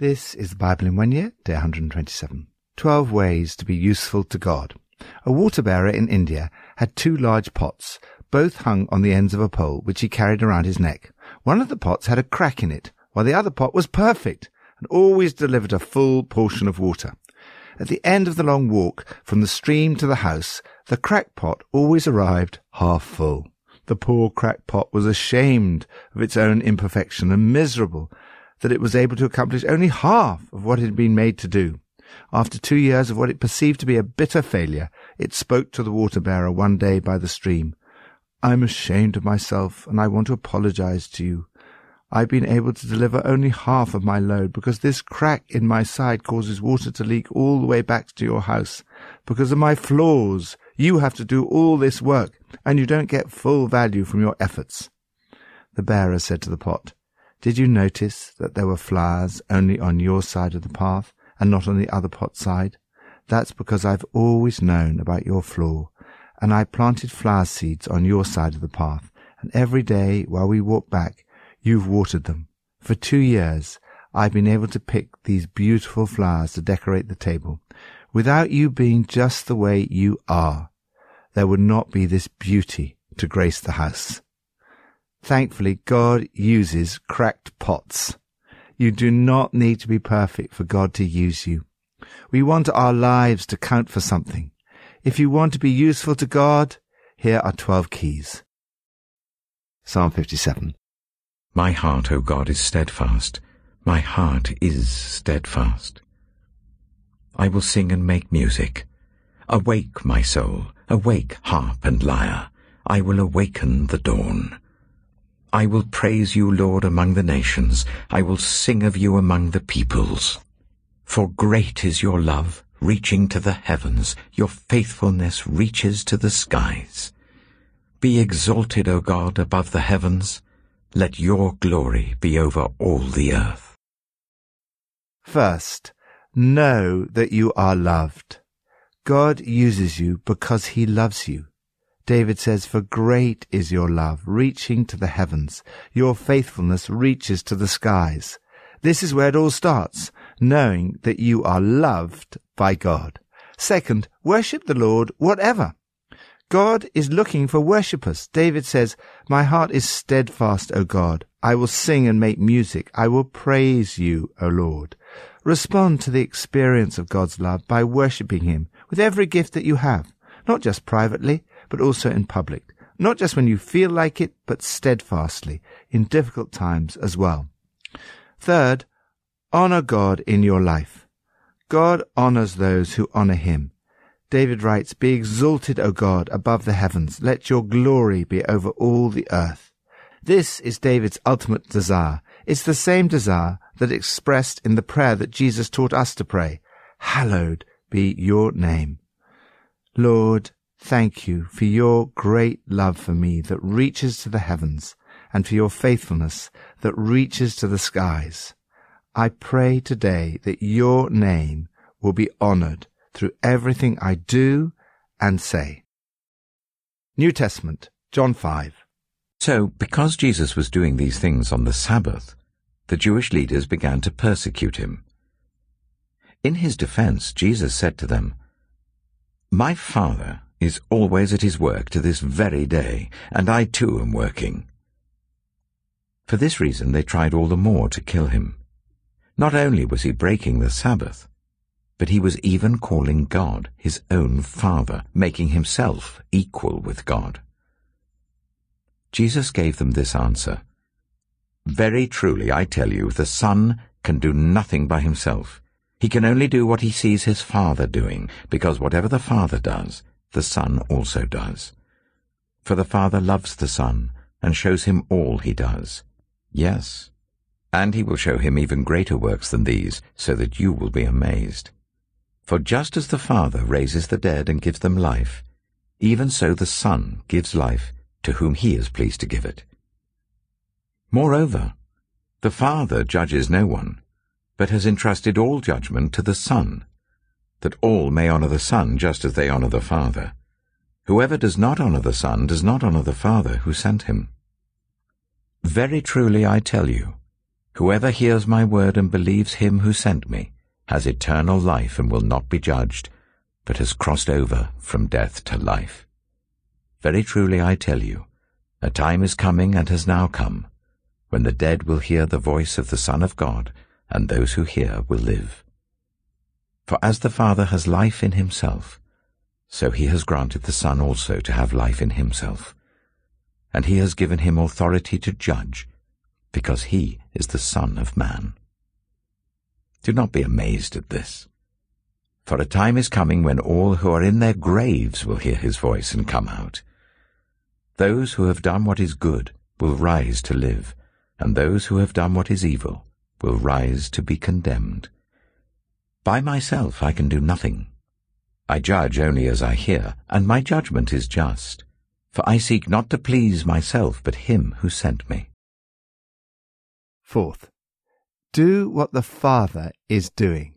This is the Bible in one year, day 127. 12 ways to be useful to God. A water bearer in India had two large pots, both hung on the ends of a pole, which he carried around his neck. One of the pots had a crack in it, while the other pot was perfect and always delivered a full portion of water. At the end of the long walk from the stream to the house, the crack pot always arrived half full. The poor crack pot was ashamed of its own imperfection and miserable that it was able to accomplish only half of what it had been made to do. After two years of what it perceived to be a bitter failure, it spoke to the water bearer one day by the stream. I'm ashamed of myself, and I want to apologize to you. I've been able to deliver only half of my load because this crack in my side causes water to leak all the way back to your house. Because of my flaws, you have to do all this work, and you don't get full value from your efforts. The bearer said to the pot, Did you notice that there were flowers only on your side of the path and not on the other pot side? That's because I've always known about your flaw, and I planted flower seeds on your side of the path, and every day while we walk back, You've watered them. For two years, I've been able to pick these beautiful flowers to decorate the table. Without you being just the way you are, there would not be this beauty to grace the house. Thankfully, God uses cracked pots. You do not need to be perfect for God to use you. We want our lives to count for something. If you want to be useful to God, here are 12 keys. Psalm 57. My heart, O God, is steadfast. My heart is steadfast. I will sing and make music. Awake, my soul, awake, harp and lyre. I will awaken the dawn. I will praise you, Lord, among the nations. I will sing of you among the peoples. For great is your love, reaching to the heavens. Your faithfulness reaches to the skies. Be exalted, O God, above the heavens. Let your glory be over all the earth. First, know that you are loved. God uses you because he loves you. David says, For great is your love, reaching to the heavens. Your faithfulness reaches to the skies. This is where it all starts, knowing that you are loved by God. Second, worship the Lord whatever. God is looking for worshippers. David says, My heart is steadfast, O God. I will sing and make music. I will praise you, O Lord. Respond to the experience of God's love by worshipping Him with every gift that you have, not just privately, but also in public. Not just when you feel like it, but steadfastly, in difficult times as well. Third, honor God in your life. God honors those who honor Him. David writes, Be exalted, O God, above the heavens. Let your glory be over all the earth. This is David's ultimate desire. It's the same desire that expressed in the prayer that Jesus taught us to pray. Hallowed be your name. Lord, thank you for your great love for me that reaches to the heavens and for your faithfulness that reaches to the skies. I pray today that your name will be honored through everything I do and say. New Testament, John 5. So, because Jesus was doing these things on the Sabbath, the Jewish leaders began to persecute him. In his defense, Jesus said to them, My Father is always at his work to this very day, and I too am working. For this reason they tried all the more to kill him. Not only was he breaking the Sabbath, but he was even calling God his own Father, making himself equal with God. Jesus gave them this answer. Very truly, I tell you, the Son can do nothing by himself. He can only do what he sees his Father doing, because whatever the Father does, the Son also does. For the Father loves the Son, and shows him all he does. Yes, and he will show him even greater works than these, so that you will be amazed. For just as the Father raises the dead and gives them life, even so the Son gives life to whom he is pleased to give it. Moreover, the Father judges no one, but has entrusted all judgment to the Son, that all may honor the Son just as they honor the Father. Whoever does not honor the Son does not honor the Father who sent him. Very truly I tell you, Whoever hears my word and believes him who sent me has eternal life and will not be judged, but has crossed over from death to life. Very truly I tell you, a time is coming and has now come, when the dead will hear the voice of the Son of God, and those who hear will live. For as the Father has life in himself, so he has granted the Son also to have life in himself. And he has given him authority to judge, because he is the Son of Man. Do not be amazed at this. For a time is coming when all who are in their graves will hear his voice and come out. Those who have done what is good will rise to live, and those who have done what is evil will rise to be condemned. By myself I can do nothing. I judge only as I hear, and my judgment is just. For I seek not to please myself, but him who sent me. Fourth, do what the Father is doing.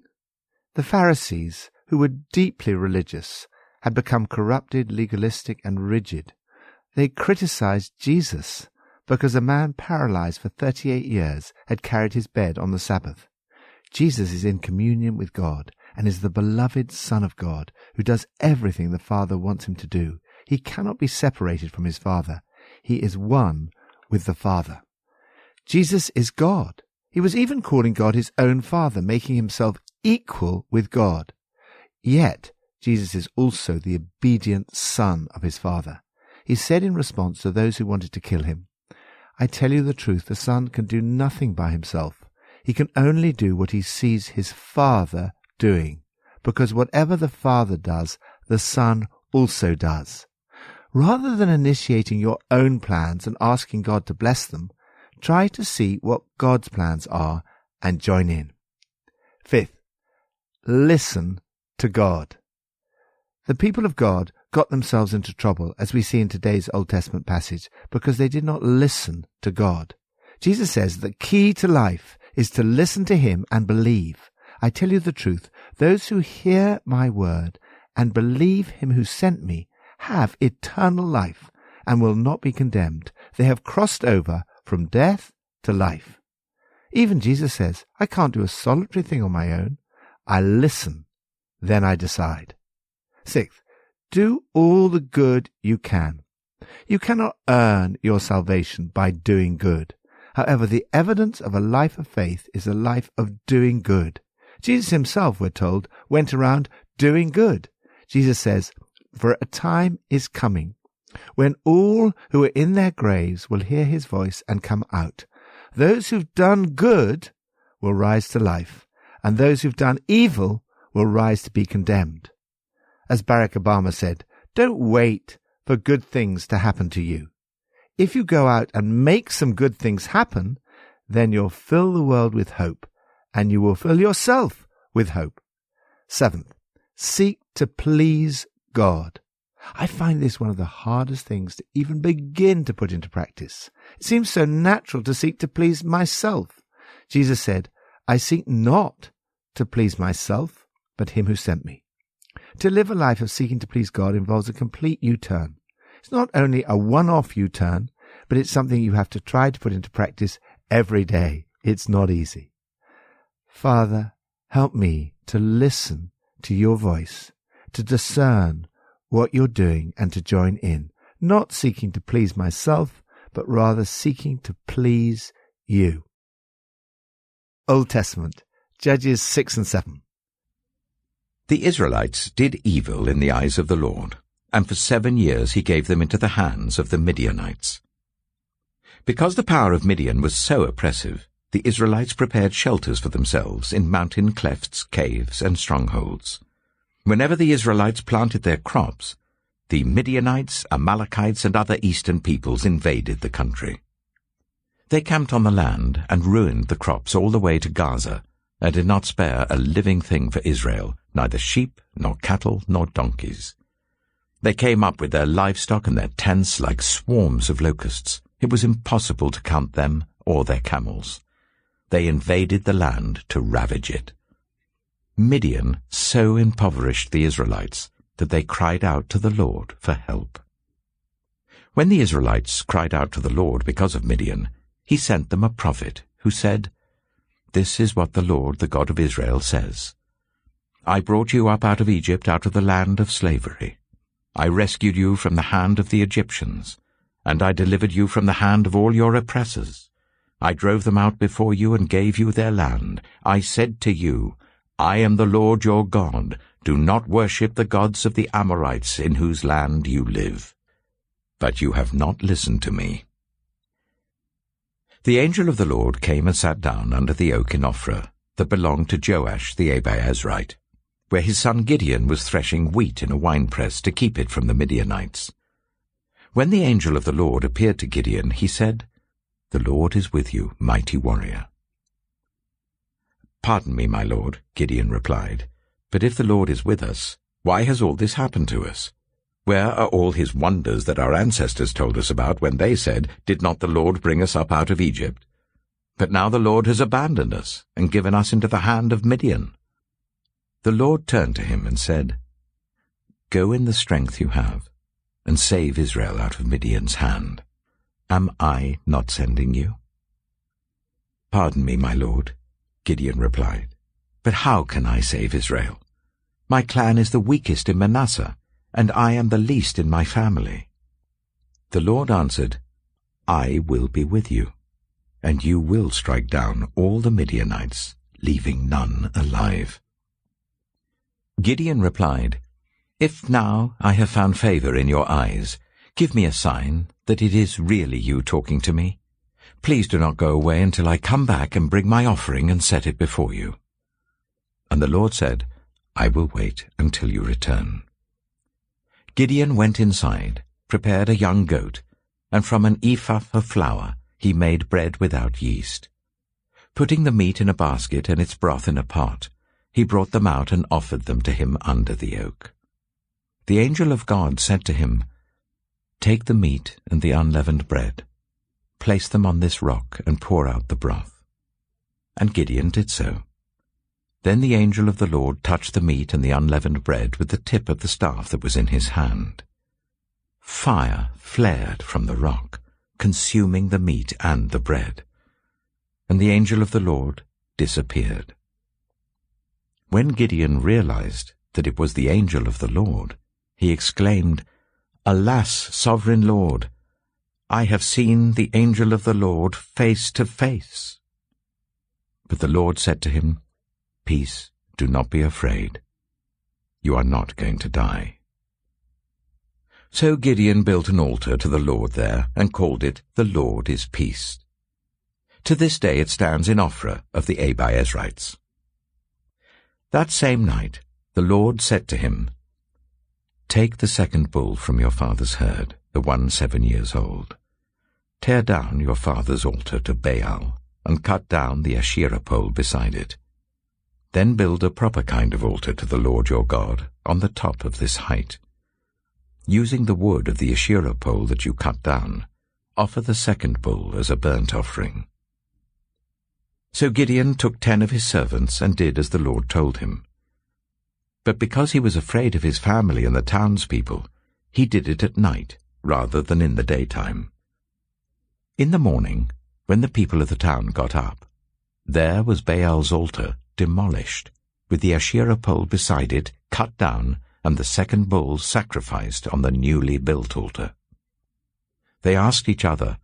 The Pharisees, who were deeply religious, had become corrupted, legalistic, and rigid. They criticized Jesus because a man paralyzed for 38 years had carried his bed on the Sabbath. Jesus is in communion with God and is the beloved Son of God who does everything the Father wants him to do. He cannot be separated from his Father. He is one with the Father. Jesus is God. He was even calling God his own Father, making himself equal with God. Yet, Jesus is also the obedient Son of his Father. He said in response to those who wanted to kill him, I tell you the truth, the Son can do nothing by himself. He can only do what he sees his Father doing, because whatever the Father does, the Son also does. Rather than initiating your own plans and asking God to bless them, try to see what God's plans are and join in. Fifth, listen to God. The people of God got themselves into trouble, as we see in today's Old Testament passage, because they did not listen to God. Jesus says the key to life is to listen to Him and believe. I tell you the truth, those who hear my word and believe him who sent me have eternal life and will not be condemned. They have crossed over from death to life. Even Jesus says, I can't do a solitary thing on my own. I listen, then I decide. Sixth, do all the good you can. You cannot earn your salvation by doing good. However, the evidence of a life of faith is a life of doing good. Jesus himself, we're told, went around doing good. Jesus says, For a time is coming when all who are in their graves will hear his voice and come out. Those who've done good will rise to life, and those who've done evil will rise to be condemned. As Barack Obama said, don't wait for good things to happen to you. If you go out and make some good things happen, then you'll fill the world with hope and you will fill yourself with hope. Seventh, seek to please God. I find this one of the hardest things to even begin to put into practice. It seems so natural to seek to please myself. Jesus said, I seek not to please myself, but him who sent me. To live a life of seeking to please God involves a complete U-turn. It's not only a one-off U-turn, but it's something you have to try to put into practice every day. It's not easy. Father, help me to listen to your voice, to discern what you're doing and to join in, not seeking to please myself, but rather seeking to please you. Old Testament, Judges 6 and 7. The Israelites did evil in the eyes of the Lord, and for seven years he gave them into the hands of the Midianites. Because the power of Midian was so oppressive, the Israelites prepared shelters for themselves in mountain clefts, caves, and strongholds. Whenever the Israelites planted their crops, the Midianites, Amalekites, and other eastern peoples invaded the country. They camped on the land and ruined the crops all the way to Gaza, and did not spare a living thing for Israel, neither sheep, nor cattle, nor donkeys. They came up with their livestock and their tents like swarms of locusts. It was impossible to count them or their camels they invaded the land to ravage it. Midian so impoverished the Israelites that they cried out to the Lord for help. When the Israelites cried out to the Lord because of Midian, he sent them a prophet who said, This is what the Lord, the God of Israel, says. I brought you up out of Egypt, out of the land of slavery. I rescued you from the hand of the Egyptians, and I delivered you from the hand of all your oppressors. I drove them out before you and gave you their land. I said to you, I am the Lord your God. Do not worship the gods of the Amorites in whose land you live. But you have not listened to me. The angel of the Lord came and sat down under the oak in Ophrah that belonged to Joash the Abiezrite, where his son Gideon was threshing wheat in a winepress to keep it from the Midianites. When the angel of the Lord appeared to Gideon, he said, The Lord is with you, mighty warrior. Pardon me, my lord, Gideon replied, but if the Lord is with us, why has all this happened to us? Where are all his wonders that our ancestors told us about when they said, Did not the Lord bring us up out of Egypt? But now the Lord has abandoned us and given us into the hand of Midian. The Lord turned to him and said, Go in the strength you have, and save Israel out of Midian's hand. Am I not sending you? Pardon me, my lord, Gideon replied, but how can I save Israel? My clan is the weakest in Manasseh, and I am the least in my family. The Lord answered, I will be with you, and you will strike down all the Midianites, leaving none alive. Gideon replied, If now I have found favor in your eyes, give me a sign that it is really you talking to me. Please do not go away until I come back and bring my offering and set it before you. And the Lord said, I will wait until you return. Gideon went inside, prepared a young goat, and from an ephah of flour he made bread without yeast. Putting the meat in a basket and its broth in a pot, he brought them out and offered them to him under the oak. The angel of God said to him, Take the meat and the unleavened bread, place them on this rock and pour out the broth. And Gideon did so. Then the angel of the Lord touched the meat and the unleavened bread with the tip of the staff that was in his hand. Fire flared from the rock, consuming the meat and the bread. And the angel of the Lord disappeared. When Gideon realized that it was the angel of the Lord, he exclaimed, Alas, sovereign Lord, I have seen the angel of the Lord face to face. But the Lord said to him, Peace, do not be afraid. You are not going to die. So Gideon built an altar to the Lord there and called it The Lord is Peace. To this day it stands in Ophrah of the Abiezrites. That same night the Lord said to him, Take the second bull from your father's herd, the one seven years old. Tear down your father's altar to Baal, and cut down the Asherah pole beside it. Then build a proper kind of altar to the Lord your God on the top of this height. Using the wood of the Asherah pole that you cut down, offer the second bull as a burnt offering. So Gideon took ten of his servants and did as the Lord told him. But because he was afraid of his family and the townspeople, he did it at night rather than in the daytime. In the morning, when the people of the town got up, there was Baal's altar demolished, with the Asherah pole beside it cut down and the second bull sacrificed on the newly built altar. They asked each other,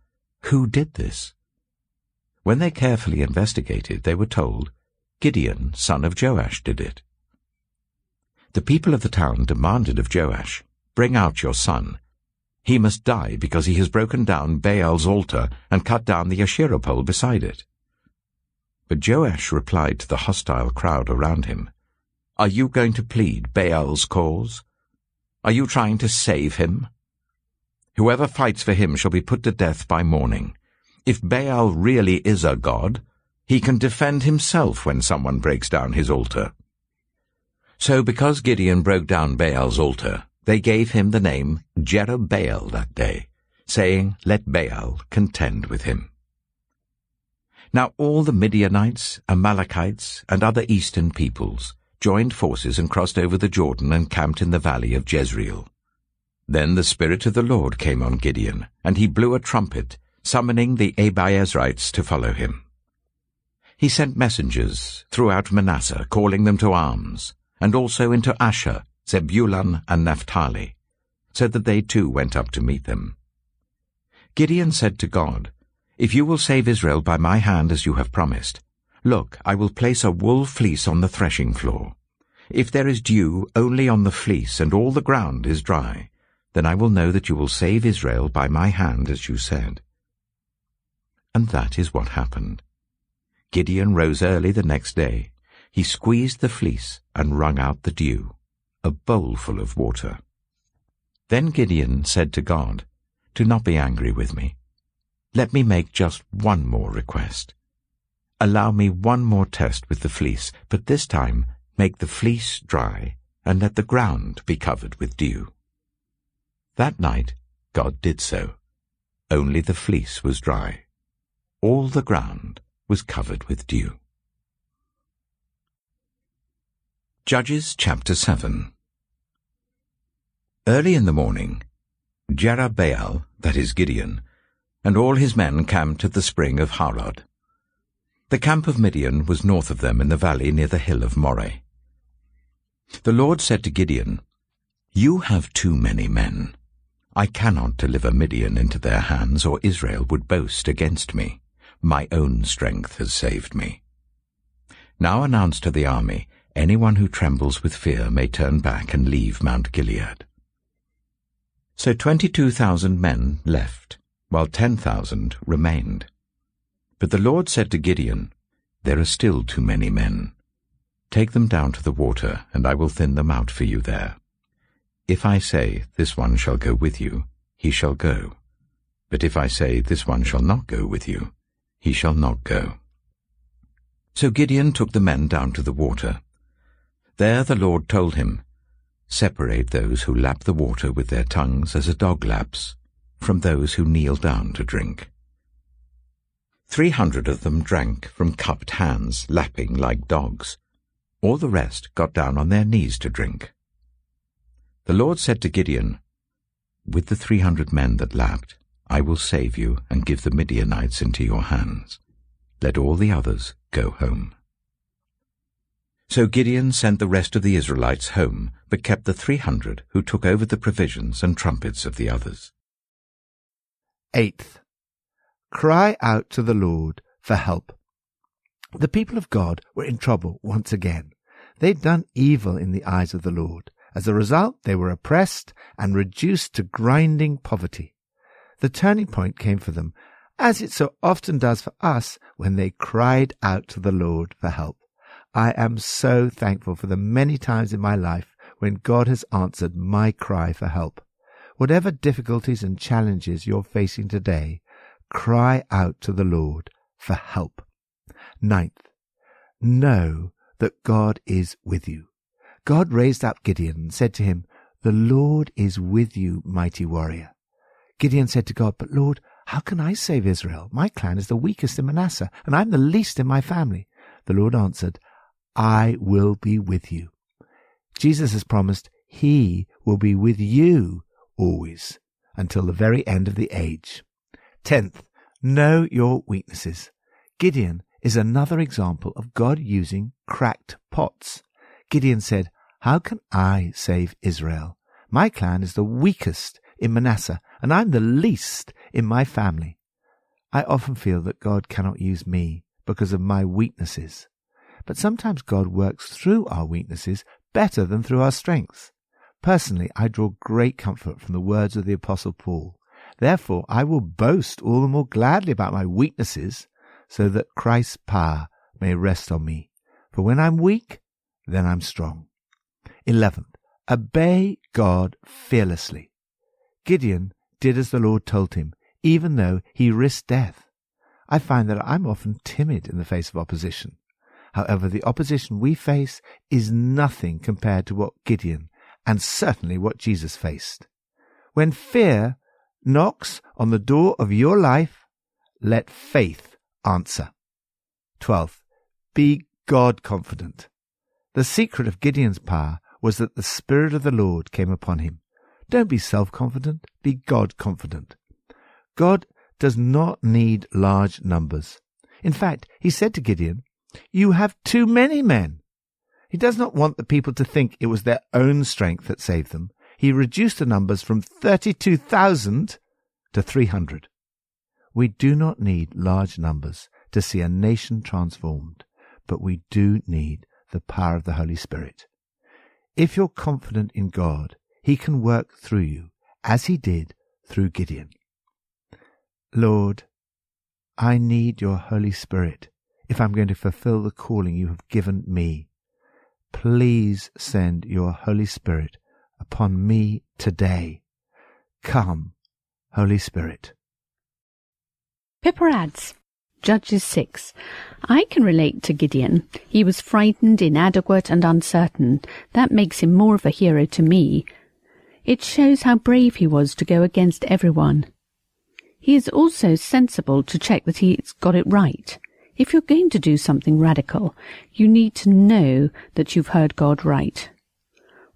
Who did this? When they carefully investigated, they were told, Gideon, son of Joash, did it. The people of the town demanded of Joash, Bring out your son. He must die because he has broken down Baal's altar and cut down the Asherah pole beside it. But Joash replied to the hostile crowd around him, Are you going to plead Baal's cause? Are you trying to save him? Whoever fights for him shall be put to death by morning. If Baal really is a god, he can defend himself when someone breaks down his altar. So because Gideon broke down Baal's altar, they gave him the name Jerubbaal that day, saying, Let Baal contend with him. Now all the Midianites, Amalekites, and other eastern peoples joined forces and crossed over the Jordan and camped in the valley of Jezreel. Then the Spirit of the Lord came on Gideon, and he blew a trumpet, summoning the Abiezrites to follow him. He sent messengers throughout Manasseh, calling them to arms, and also into Asher, Zebulun, and Naphtali, so that they too went up to meet them. Gideon said to God, If you will save Israel by my hand as you have promised, look, I will place a wool fleece on the threshing floor. If there is dew only on the fleece and all the ground is dry, then I will know that you will save Israel by my hand as you said. And that is what happened. Gideon rose early the next day. He squeezed the fleece and wrung out the dew, a bowlful of water. Then Gideon said to God, Do not be angry with me. Let me make just one more request. Allow me one more test with the fleece, but this time make the fleece dry, and let the ground be covered with dew. That night God did so. Only the fleece was dry. All the ground was covered with dew. Judges chapter 7 Early in the morning, Jerubbaal, that is Gideon, and all his men camped at the spring of Harod. The camp of Midian was north of them in the valley near the hill of Moreh. The Lord said to Gideon, You have too many men. I cannot deliver Midian into their hands, or Israel would boast against me. My own strength has saved me. Now announce to the army, anyone who trembles with fear may turn back and leave Mount Gilead. So twenty-two thousand men left, while ten thousand remained. But the Lord said to Gideon, There are still too many men. Take them down to the water, and I will thin them out for you there. If I say, This one shall go with you, he shall go. But if I say, This one shall not go with you, he shall not go. So Gideon took the men down to the water. There the Lord told him, Separate those who lap the water with their tongues as a dog laps, from those who kneel down to drink. Three hundred of them drank from cupped hands, lapping like dogs. All the rest got down on their knees to drink. The Lord said to Gideon, With the three hundred men that lapped, I will save you and give the Midianites into your hands. Let all the others go home. So Gideon sent the rest of the Israelites home, but kept the three hundred who took over the provisions and trumpets of the others. Eighth, cry out to the Lord for help. The people of God were in trouble once again. They'd done evil in the eyes of the Lord. As a result, they were oppressed and reduced to grinding poverty. The turning point came for them, as it so often does for us when they cried out to the Lord for help. I am so thankful for the many times in my life when God has answered my cry for help. Whatever difficulties and challenges you're facing today, cry out to the Lord for help. Ninth, know that God is with you. God raised up Gideon and said to him, The Lord is with you, mighty warrior. Gideon said to God, But Lord, how can I save Israel? My clan is the weakest in Manasseh, and I'm the least in my family. The Lord answered, I will be with you. Jesus has promised he will be with you always until the very end of the age. Tenth, know your weaknesses. Gideon is another example of God using cracked pots. Gideon said, How can I save Israel? My clan is the weakest in Manasseh, and I'm the least in my family. I often feel that God cannot use me because of my weaknesses. But sometimes God works through our weaknesses better than through our strengths. Personally, I draw great comfort from the words of the Apostle Paul. Therefore, I will boast all the more gladly about my weaknesses, so that Christ's power may rest on me. For when I'm weak, then I'm strong. Eleventh, obey God fearlessly. Gideon did as the Lord told him, even though he risked death. I find that I'm often timid in the face of opposition. However, the opposition we face is nothing compared to what Gideon and certainly what Jesus faced. When fear knocks on the door of your life, let faith answer. Twelfth, be God confident. The secret of Gideon's power was that the Spirit of the Lord came upon him. Don't be self confident, be God confident. God does not need large numbers. In fact, he said to Gideon, You have too many men. He does not want the people to think it was their own strength that saved them. He reduced the numbers from 32,000 to 300. We do not need large numbers to see a nation transformed, but we do need the power of the Holy Spirit. If you're confident in God, He can work through you, as He did through Gideon. Lord, I need your Holy Spirit if I'm going to fulfill the calling you have given me. Please send your Holy Spirit upon me today. Come, Holy Spirit. Pippa adds, Judges 6. I can relate to Gideon. He was frightened, inadequate, and uncertain. That makes him more of a hero to me. It shows how brave he was to go against everyone. He is also sensible to check that he's got it right. If you're going to do something radical, you need to know that you've heard God right.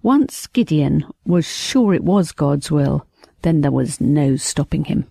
Once Gideon was sure it was God's will, then there was no stopping him.